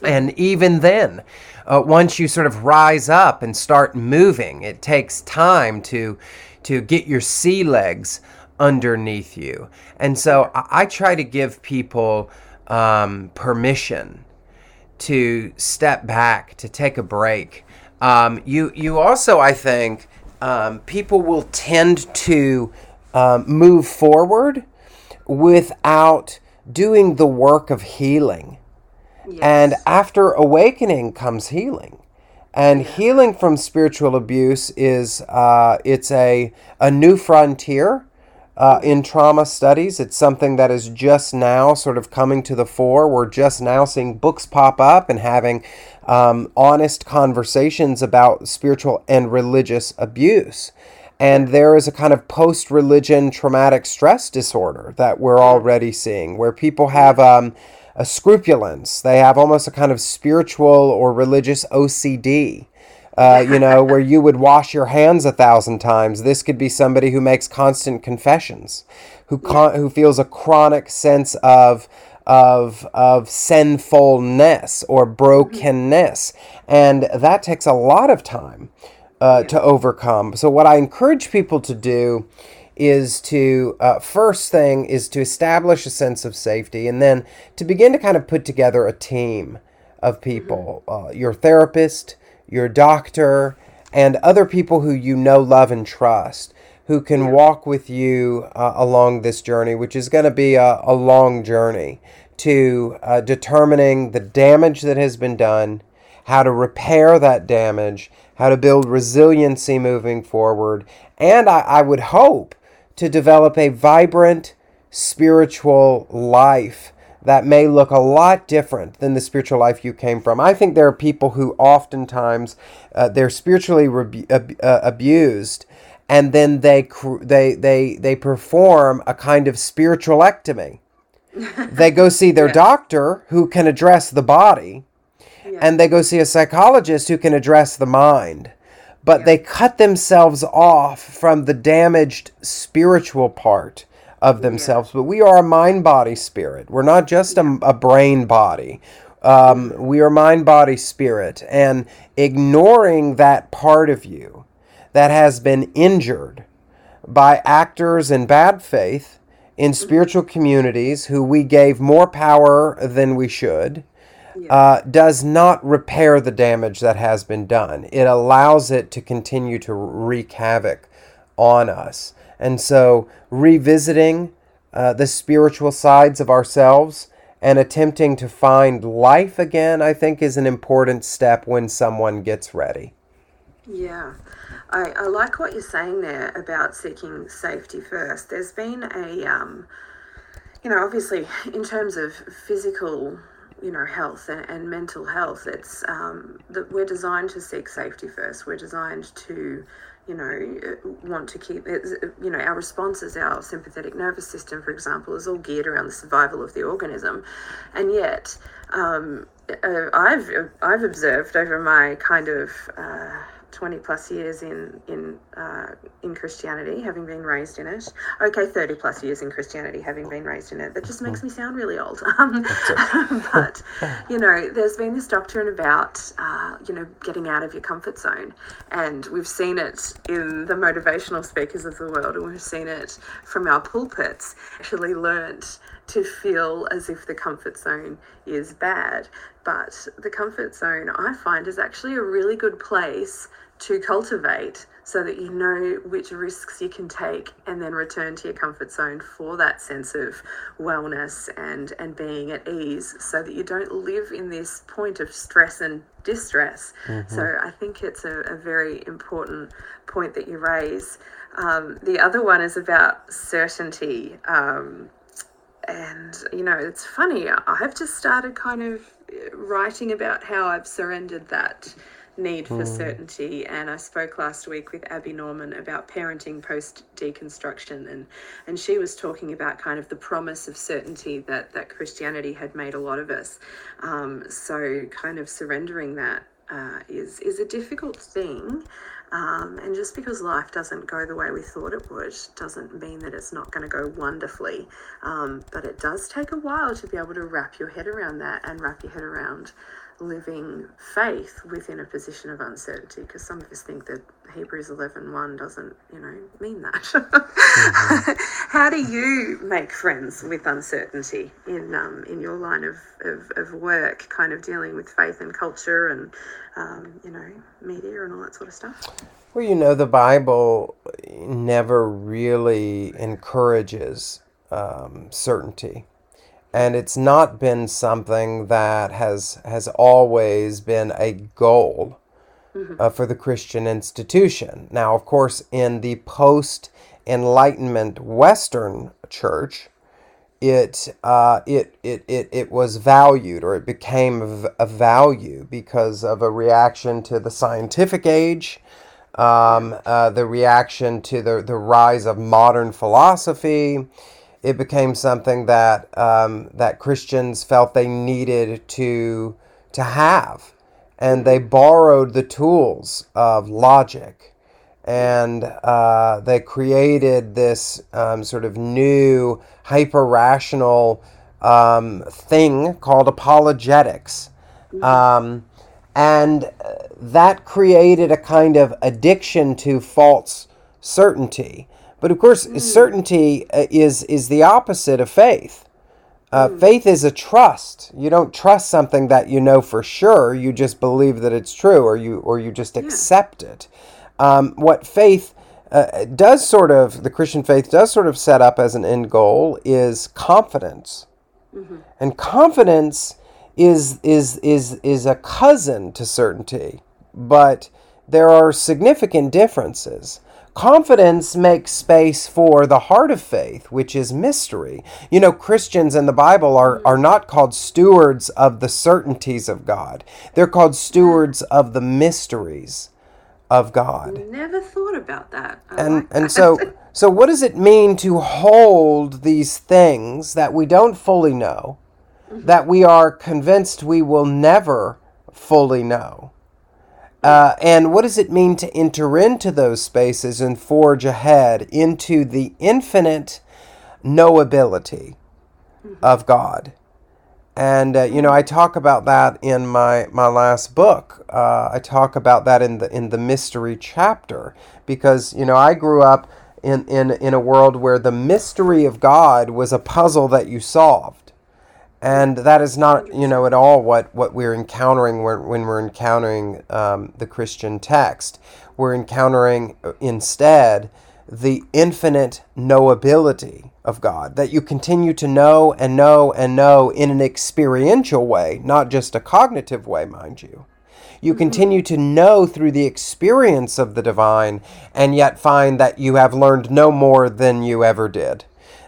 And even then, uh, once you sort of rise up and start moving, it takes time to to get your sea legs underneath you. And so I, I try to give people um, permission to step back, to take a break. Um, you you also, I think, um, people will tend to um, move forward without doing the work of healing. And after awakening comes healing. And healing from spiritual abuse is uh, it's a a new frontier uh, in trauma studies. It's something that is just now sort of coming to the fore. We're just now seeing books pop up and having um, honest conversations about spiritual and religious abuse. And there is a kind of post religion traumatic stress disorder that we're already seeing where people have. Um, a scrupulence. They have almost a kind of spiritual or religious OCD. Uh, you know, where you would wash your hands a thousand times. This could be somebody who makes constant confessions, who con- who feels a chronic sense of of of sinfulness or brokenness, and that takes a lot of time uh, to overcome. So, what I encourage people to do is to uh, first thing is to establish a sense of safety and then to begin to kind of put together a team of people mm-hmm. uh, your therapist your doctor and other people who you know love and trust who can walk with you uh, along this journey which is going to be a, a, long journey to uh, determining the damage that has been done how to repair that damage how to build resiliency moving forward and I, I would hope to develop a vibrant spiritual life that may look a lot different than the spiritual life you came from. I think there are people who oftentimes uh, they're spiritually rebu- uh, abused and then they they they they perform a kind of spiritualectomy. they go see their yeah. doctor who can address the body yeah. and they go see a psychologist who can address the mind but they cut themselves off from the damaged spiritual part of themselves. But we are a mind body spirit. We're not just a, a brain body. Um, we are mind body spirit. And ignoring that part of you that has been injured by actors in bad faith in mm-hmm. spiritual communities who we gave more power than we should uh, does not repair the damage that has been done. It allows it to continue to wreak havoc on us. And so, revisiting uh, the spiritual sides of ourselves and attempting to find life again, I think, is an important step when someone gets ready. Yeah. I, I like what you're saying there about seeking safety first. There's been a, um, you know, obviously, in terms of physical you know health and, and mental health it's um, that we're designed to seek safety first. We're designed to you know want to keep it you know our responses our sympathetic nervous system for example is all geared around the survival of the organism. And yet um, uh, I've I've observed over my kind of uh, 20 plus years in in uh, in Christianity, having been raised in it. Okay, 30 plus years in Christianity, having been raised in it. That just makes me sound really old. Um, but you know, there's been this doctrine about uh, you know getting out of your comfort zone, and we've seen it in the motivational speakers of the world, and we've seen it from our pulpits. Actually, learnt to feel as if the comfort zone is bad. But the comfort zone, I find, is actually a really good place to cultivate so that you know which risks you can take and then return to your comfort zone for that sense of wellness and and being at ease so that you don't live in this point of stress and distress mm-hmm. so i think it's a, a, very important point that you raise um, the other one is about certainty um, and you know it's funny i've just started kind of writing about how i've surrendered that need for mm. certainty. And I spoke last week with Abby Norman about parenting post deconstruction, and and she was talking about kind of the promise of certainty that that Christianity had made a lot of us. Um, so kind of surrendering that uh, is is a difficult thing. Um, and just because life doesn't go the way we thought it would doesn't mean that it's not going to go wonderfully. Um, but it does take a while to be able to wrap your head around that and wrap your head around living faith within a position of uncertainty because some of us think that Hebrews 11 1 doesn't, you know, mean that. mm-hmm. How do you make friends with uncertainty in, um, in your line of, of, of, work, kind of dealing with faith and culture and, um, you know, media and all that sort of stuff? Well, you know, the Bible never really encourages um, certainty and it's not been something that has has always been a goal uh, for the Christian institution. Now, of course, in the post Enlightenment Western church, it, uh, it, it, it, it was valued or it became of a value because of a reaction to the scientific age, um, uh, the reaction to the, the rise of modern philosophy. It became something that, um, that Christians felt they needed to, to have. And they borrowed the tools of logic and uh, they created this um, sort of new hyper rational um, thing called apologetics. Um, and uh, that created a kind of addiction to false certainty. But of course, mm. certainty uh, is, is the opposite of faith. Uh, mm. Faith is a trust. You don't trust something that you know for sure. You just believe that it's true, or you or you just yeah. accept it. Um, what faith uh, does sort of, the Christian faith does sort of set up as an end goal is confidence. Mm-hmm. And confidence is, is, is, is a cousin to certainty, but there are significant differences. Confidence makes space for the heart of faith, which is mystery. You know, Christians in the Bible are, mm-hmm. are not called stewards of the certainties of God, they're called stewards of the mysteries of God. I never thought about that. I and like and so so what does it mean to hold these things that we don't fully know, mm-hmm. that we are convinced we will never fully know? Uh, and what does it mean to enter into those spaces and forge ahead into the infinite knowability of God? and uh, you know I talk about that in my my last book. Uh, I talk about that in the in the mystery chapter because you know I grew up in in in a world where the mystery of God was a puzzle that you solved, and that is not you know at all what what we're encountering when, when we're encountering um, the Christian text. We're encountering uh, instead the infinite knowability of God, that you continue to know and know and know in an experiential way, not just a cognitive way, mind you. You mm-hmm. continue to know through the experience of the divine, and yet find that you have learned no more than you ever did.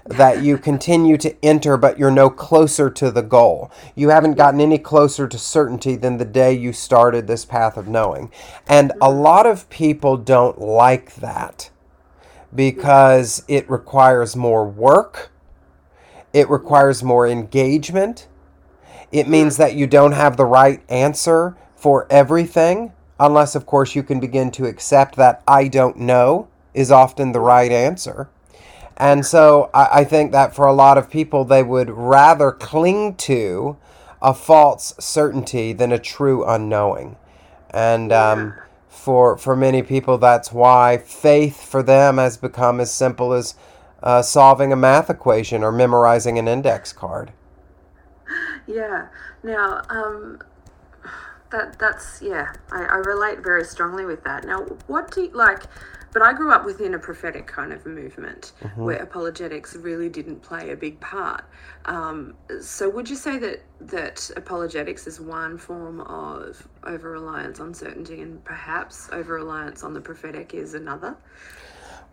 That you continue to enter, but you're no closer to the goal. You haven't gotten any closer to certainty than the day you started this path of knowing. And a lot of people don't like that because it requires more work, it requires more engagement. It means that you don't have the right answer for everything, unless, of course, you can begin to accept that I don't know is often the right answer. And so I, I think that for a lot of people, they would rather cling to a false certainty than a true unknowing. And um, for for many people that's why faith for them has become as simple as uh, solving a math equation or memorizing an index card. Yeah. Now um, that that's yeah I, I relate very strongly with that. Now what do you like but I grew up within a prophetic kind of movement mm-hmm. where apologetics really didn't play a big part. Um, so, would you say that that apologetics is one form of over reliance on certainty, and perhaps over reliance on the prophetic is another?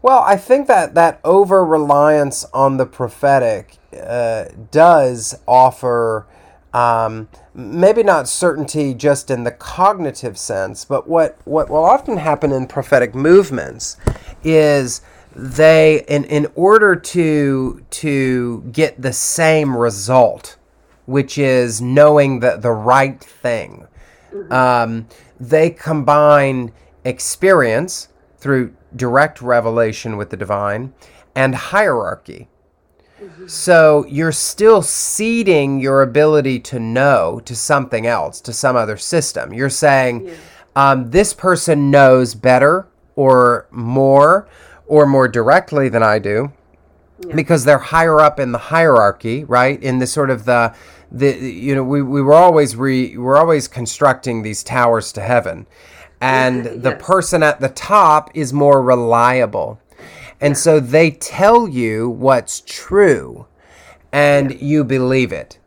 Well, I think that that over reliance on the prophetic uh, does offer um, maybe not certainty just in the cognitive sense, but what, what will often happen in prophetic movements is they, in, in order to, to get the same result, which is knowing the, the right thing, mm-hmm. um, they combine experience through direct revelation with the divine and hierarchy. So you're still ceding your ability to know to something else, to some other system. You're saying, yeah. um, this person knows better or more or more directly than I do. Yeah. Because they're higher up in the hierarchy, right? In the sort of the, the you know, we, we were always re, we're always constructing these towers to heaven, and the person at the top is more reliable and so they tell you what's true and you believe it.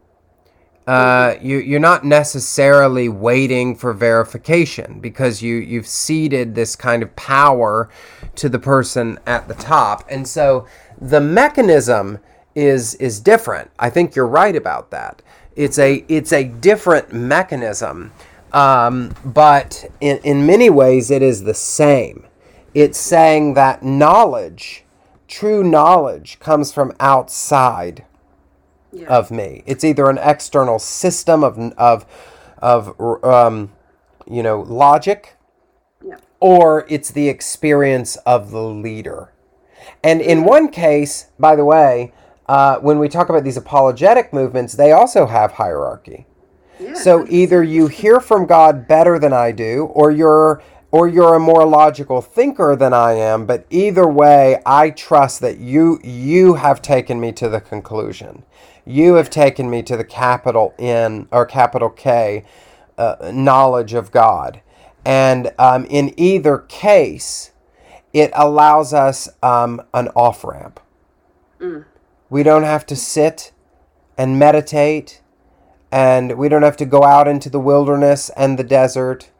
Uh, you, you're not necessarily waiting for verification because you, you've ceded this kind of power to the person at the top. And so the mechanism is, is different. I think you're right about that. It's a, it's a different mechanism, um, but in, in many ways it is the same. It's saying that knowledge, true knowledge, comes from outside yeah. of me. It's either an external system of of of um, you know logic, yeah. or it's the experience of the leader. And in one case, by the way, uh, when we talk about these apologetic movements, they also have hierarchy. Yeah, so either you hear from God better than I do, or you're or you're a more logical thinker than I am, but either way, I trust that you you have taken me to the conclusion. You have taken me to the capital N or capital K uh, knowledge of God. And um, in either case, it allows us um, an off ramp. Mm. We don't have to sit and meditate, and we don't have to go out into the wilderness and the desert.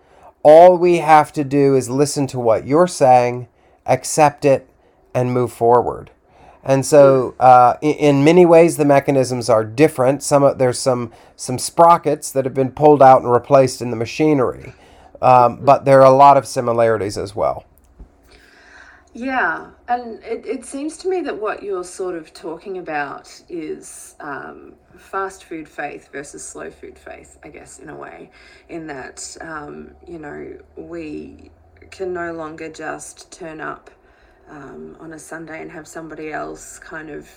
All we have to do is listen to what you're saying, accept it, and move forward. And so, uh, in, many ways, the mechanisms are different. Some there's some some sprockets that have been pulled out and replaced in the machinery, um, but there are a lot of similarities as well. Yeah, and it, it seems to me that what you're sort of talking about is um, fast food faith versus slow food faith, I guess, in a way, in that, um, you know, we can no longer just turn up um, on a Sunday and have somebody else kind of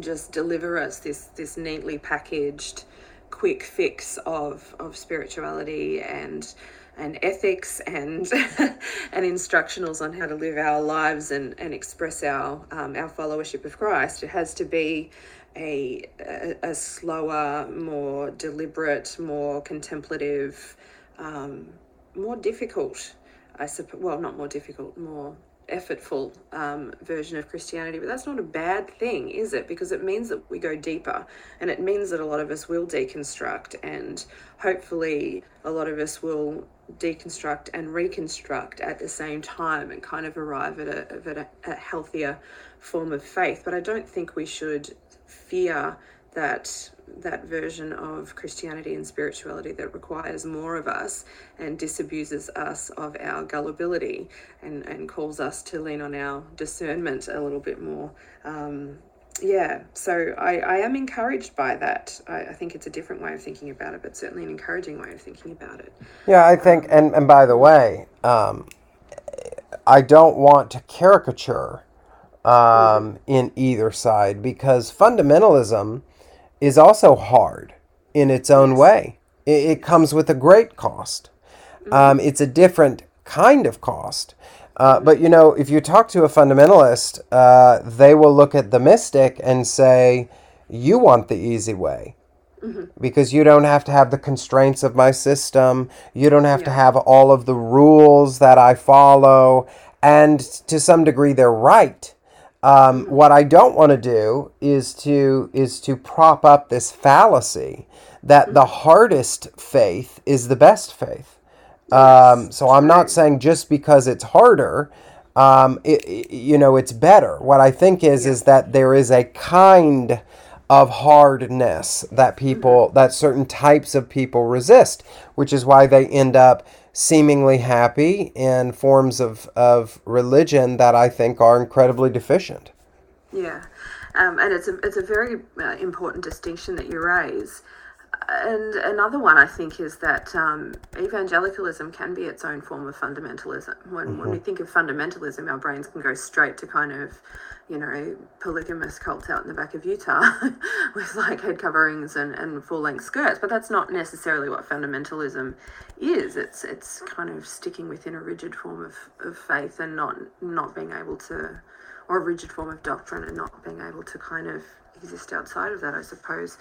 just deliver us this this neatly packaged quick fix of of spirituality and and ethics and and instructionals on how to live our lives and, and express our um, our followership of Christ. It has to be a, a, slower, more deliberate, more contemplative, um, more difficult. I suppose. Well, not more difficult, more effortful um, version of Christianity, but that's not a bad thing, is it? Because it means that we go deeper and it means that a lot of us will deconstruct and hopefully a lot of us will deconstruct and reconstruct at the same time and kind of arrive at a, at a, a healthier form of faith. But I don't think we should fear that that version of Christianity and spirituality that requires more of us and disabuses us of our gullibility and, and calls us to lean on our discernment a little bit more. Um, yeah, so I, I am encouraged by that. I, I think it's a different way of thinking about it, but certainly an encouraging way of thinking about it. Yeah, I think, and, and by the way, um, I don't want to caricature um, mm-hmm. in either side because fundamentalism is also hard in its own way. It, it, comes with a great cost. Mm-hmm. Um, it's a different kind of cost. Uh, but you know, if you talk to a fundamentalist, uh, they will look at the mystic and say, "You want the easy way." Mm-hmm. Because you don't have to have the constraints of my system. You don't have yeah. to have all of the rules that I follow. And to some degree, they're right. Um, what I don't want to do is to is to prop up this fallacy that the hardest faith is the best faith. Um, so I'm not saying just because it's harder, um, it, it, you know, it's better. What I think is is that there is a kind of hardness that people mm-hmm. that certain types of people resist, which is why they end up seemingly happy in forms of, of religion that I think are incredibly deficient. Yeah, um, and it's a, it's a very uh, important distinction that you raise. And another one I think is that um, evangelicalism can be its own form of fundamentalism. When, mm-hmm. when we mm-hmm. think of fundamentalism, our brains can go straight to kind of, you know, polygamous cults out in the back of Utah with like head coverings and, and full length skirts. But that's not necessarily what fundamentalism is. It's it's kind of sticking within a rigid form of, of faith and not not being able to, or a rigid form of doctrine and not being able to kind of exist outside of that, I suppose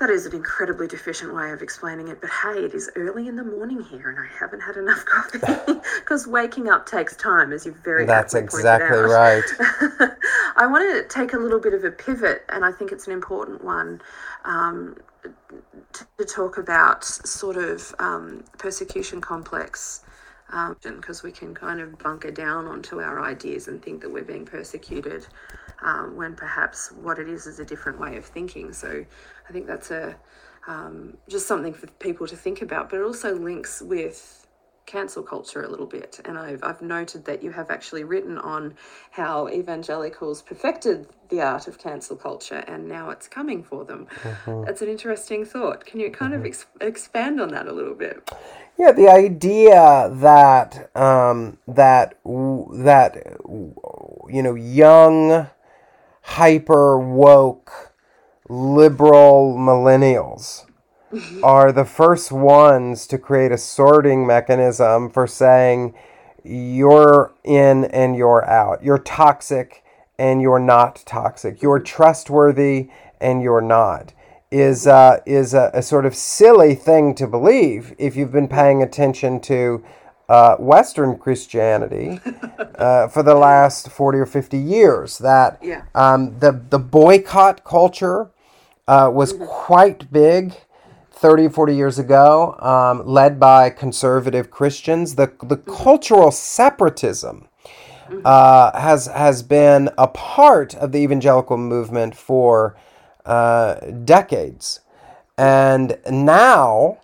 that is an incredibly deficient way of explaining it, but hey, it is early in the morning here and I haven't had enough coffee because waking up takes time, as you very That's exactly right. I want to take a little bit of a pivot, and I think it's an important one um, to, to talk about sort of um, persecution complex. Because we can kind of bunker down onto our ideas and think that we're being persecuted um, when perhaps what it is is a different way of thinking. So I think that's a um, just something for people to think about, but it also links with cancel culture a little bit. And I've, I've noted that you have actually written on how evangelicals perfected the art of cancel culture and now it's coming for them. That's an interesting thought. Can you kind of ex- expand on that a little bit? Yeah, the idea that um, that that you know young, hyper woke, liberal millennials are the first ones to create a sorting mechanism for saying you're in and you're out. You're toxic and you're not toxic. You're trustworthy and you're not. Is uh, is a, a sort of silly thing to believe if you've been paying attention to uh, Western Christianity uh, for the last forty or fifty years. That Yeah. um, the the boycott culture uh, was quite big 30 40 years ago um, led by conservative christians. The, the cultural separatism uh, has has been a part of the evangelical movement for uh, decades. And now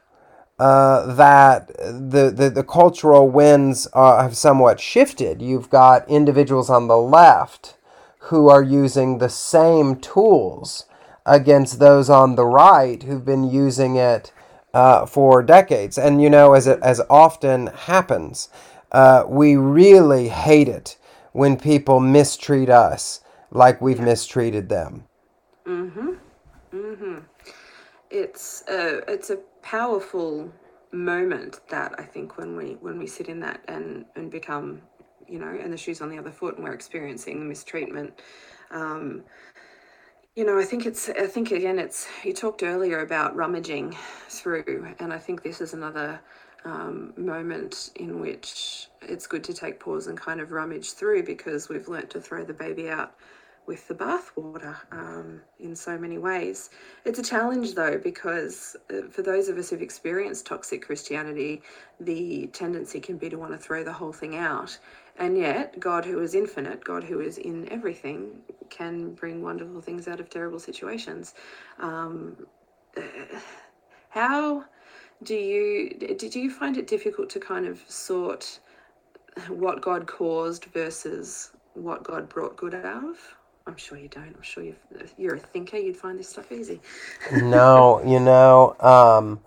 uh, that the, the, the cultural winds uh, have somewhat shifted. You've got individuals on the left who are using the same tools against those on the right who've been using it uh, for decades. And you know, as it as often happens, uh, we really hate it when people mistreat us like we've mistreated them. Mhm. Mhm. It's a it's a powerful moment that I think when we when we sit in that and and become you know and the shoes on the other foot and we're experiencing the mistreatment um, you know I think it's I think again it's you talked earlier about rummaging through and I think this is another um, moment in which it's good to take pause and kind of rummage through because we've learnt to throw the baby out with the bathwater um, in so many ways. It's a challenge though, because uh, for those of us who've experienced toxic Christianity, the tendency can be to want to throw the whole thing out. And yet, God, who is infinite, God, who is in everything, can bring wonderful things out of terrible situations. Um, how do you did you find it difficult to kind of sort what God caused versus what God brought good out of? I'm sure you don't. I'm sure if you're a thinker. You'd find this stuff easy. no, you know, um,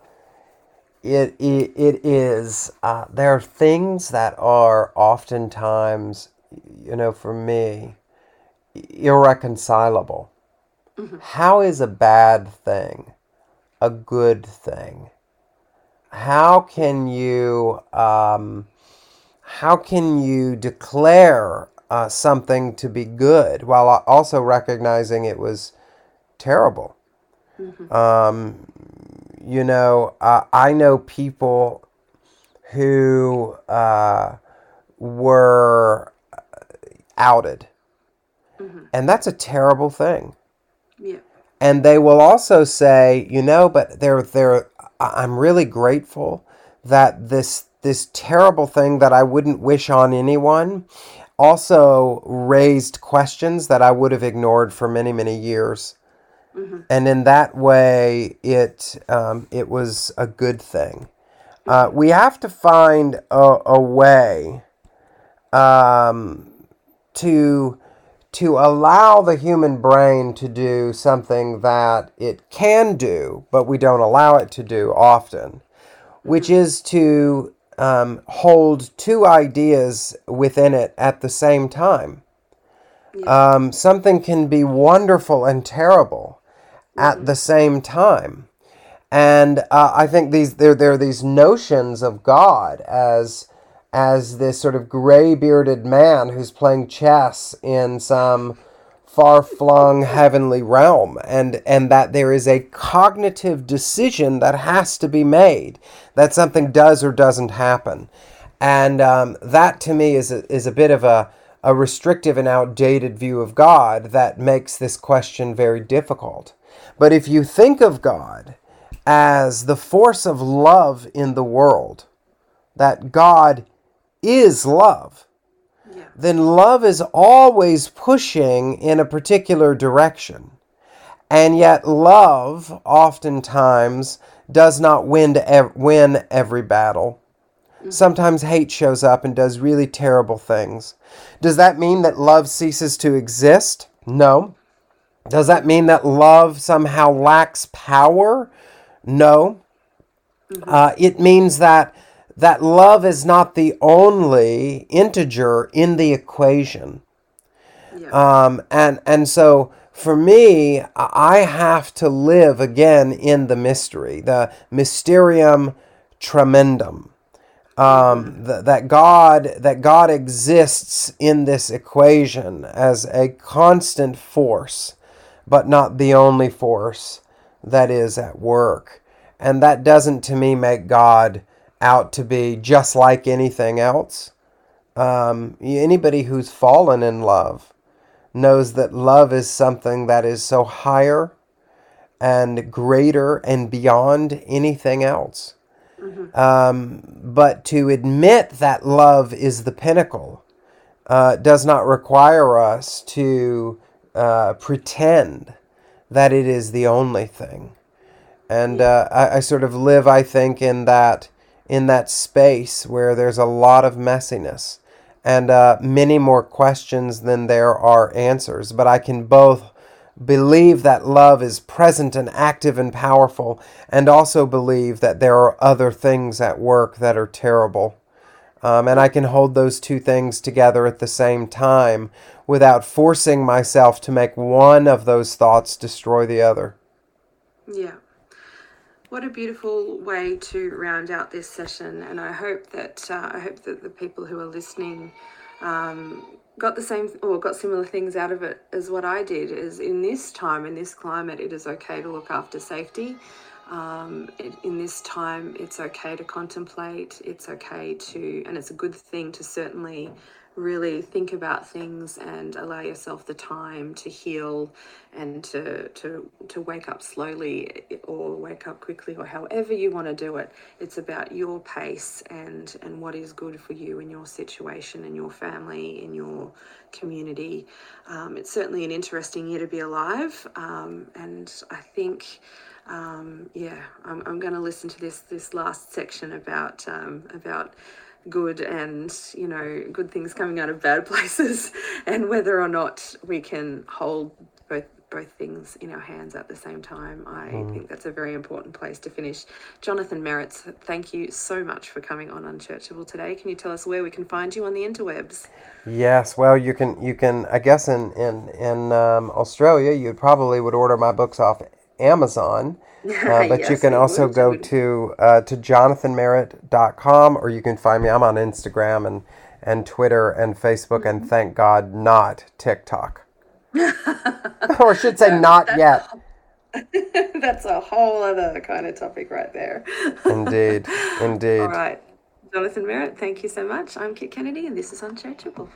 it, it it is. Uh, there are things that are oftentimes, you know, for me, irreconcilable. How is a bad thing a good thing? How can you um, how can you declare uh, something to be good while also recognizing it was terrible? Um, you know, uh, I know people who uh, were outed, and that's a terrible thing. Yeah. And they will also say, you know, but they're they're I'm really grateful that this this terrible thing that I wouldn't wish on anyone also raised questions that I would have ignored for many many years. And in that way, it um, it was a good thing. Uh, we have to find a, a way um, to to allow the human brain to do something that it can do, but we don't allow it to do often, which is to um, hold two ideas within it at the same time. Um, something can be wonderful and terrible at the same time. And uh, I think these there there are these notions of God as as this sort of gray bearded man who's playing chess in some far flung heavenly realm, and, and that there is a cognitive decision that has to be made that something does or doesn't happen. And um, that to me is a, is a bit of a, a restrictive and outdated view of God that makes this question very difficult. But if you think of God as the force of love in the world, that God is love, yeah. then love is always pushing in a particular direction. And yet, love oftentimes does not win, ev- win every battle. Mm-hmm. Sometimes hate shows up and does really terrible things. Does that mean that love ceases to exist? No. Does that mean that love somehow lacks power? No. Mm-hmm. Uh, it means that that love is not the only integer in the equation. Yeah. Um, and and so for me, I have to live again in the mystery, the mysterium tremendum. Um, mm-hmm. th- that God that God exists in this equation as a constant force but not the only force that is at work. And that doesn't, to me, make God out to be just like anything else. Um, anybody who's fallen in love knows that love is something that is so higher and greater and beyond anything else. Mm-hmm. Um, but to admit that love is the pinnacle uh, does not require us to uh, pretend that it is the only thing. And uh, I, I sort of live, I think, in that in that space where there's a lot of messiness and uh, many more questions than there are answers. But I can both believe that love is present and active and powerful, and also believe that there are other things at work that are terrible. Um, and I can hold those two things together at the same time without forcing myself to make one of those thoughts destroy the other. Yeah. What a beautiful way to round out this session, and I hope that uh, I hope that the people who are listening um, got the same or got similar things out of it as what I did. Is in this time in this climate, it is okay to look after safety. Um, it, in this time, it's okay to contemplate. It's okay to, and it's a good thing to certainly really think about things and allow yourself the time to heal and to to to wake up slowly or wake up quickly or however you want to do it it's about your pace and and what is good for you in your situation in your family in your community um, it's certainly an interesting year to be alive um, and i think um, yeah, I'm, I'm going to listen to this this last section about um, about good and you know good things coming out of bad places, and whether or not we can hold both both things in our hands at the same time. I mm. think that's a very important place to finish. Jonathan Merritt, thank you so much for coming on Unchurchable today. Can you tell us where we can find you on the interwebs? Yes, well, you can you can I guess in in in um, Australia you probably would order my books off Amazon. Uh, but yes, you can also would. go to uh, to jonathanmerritt.com or you can find me. I'm on Instagram and, and Twitter and Facebook and mm-hmm. thank God not TikTok. or I should say not yet. that's a whole other kind of topic right there. indeed. Indeed. All right. Jonathan Merritt, thank you so much. I'm Kit Kennedy and this is Unchurchable.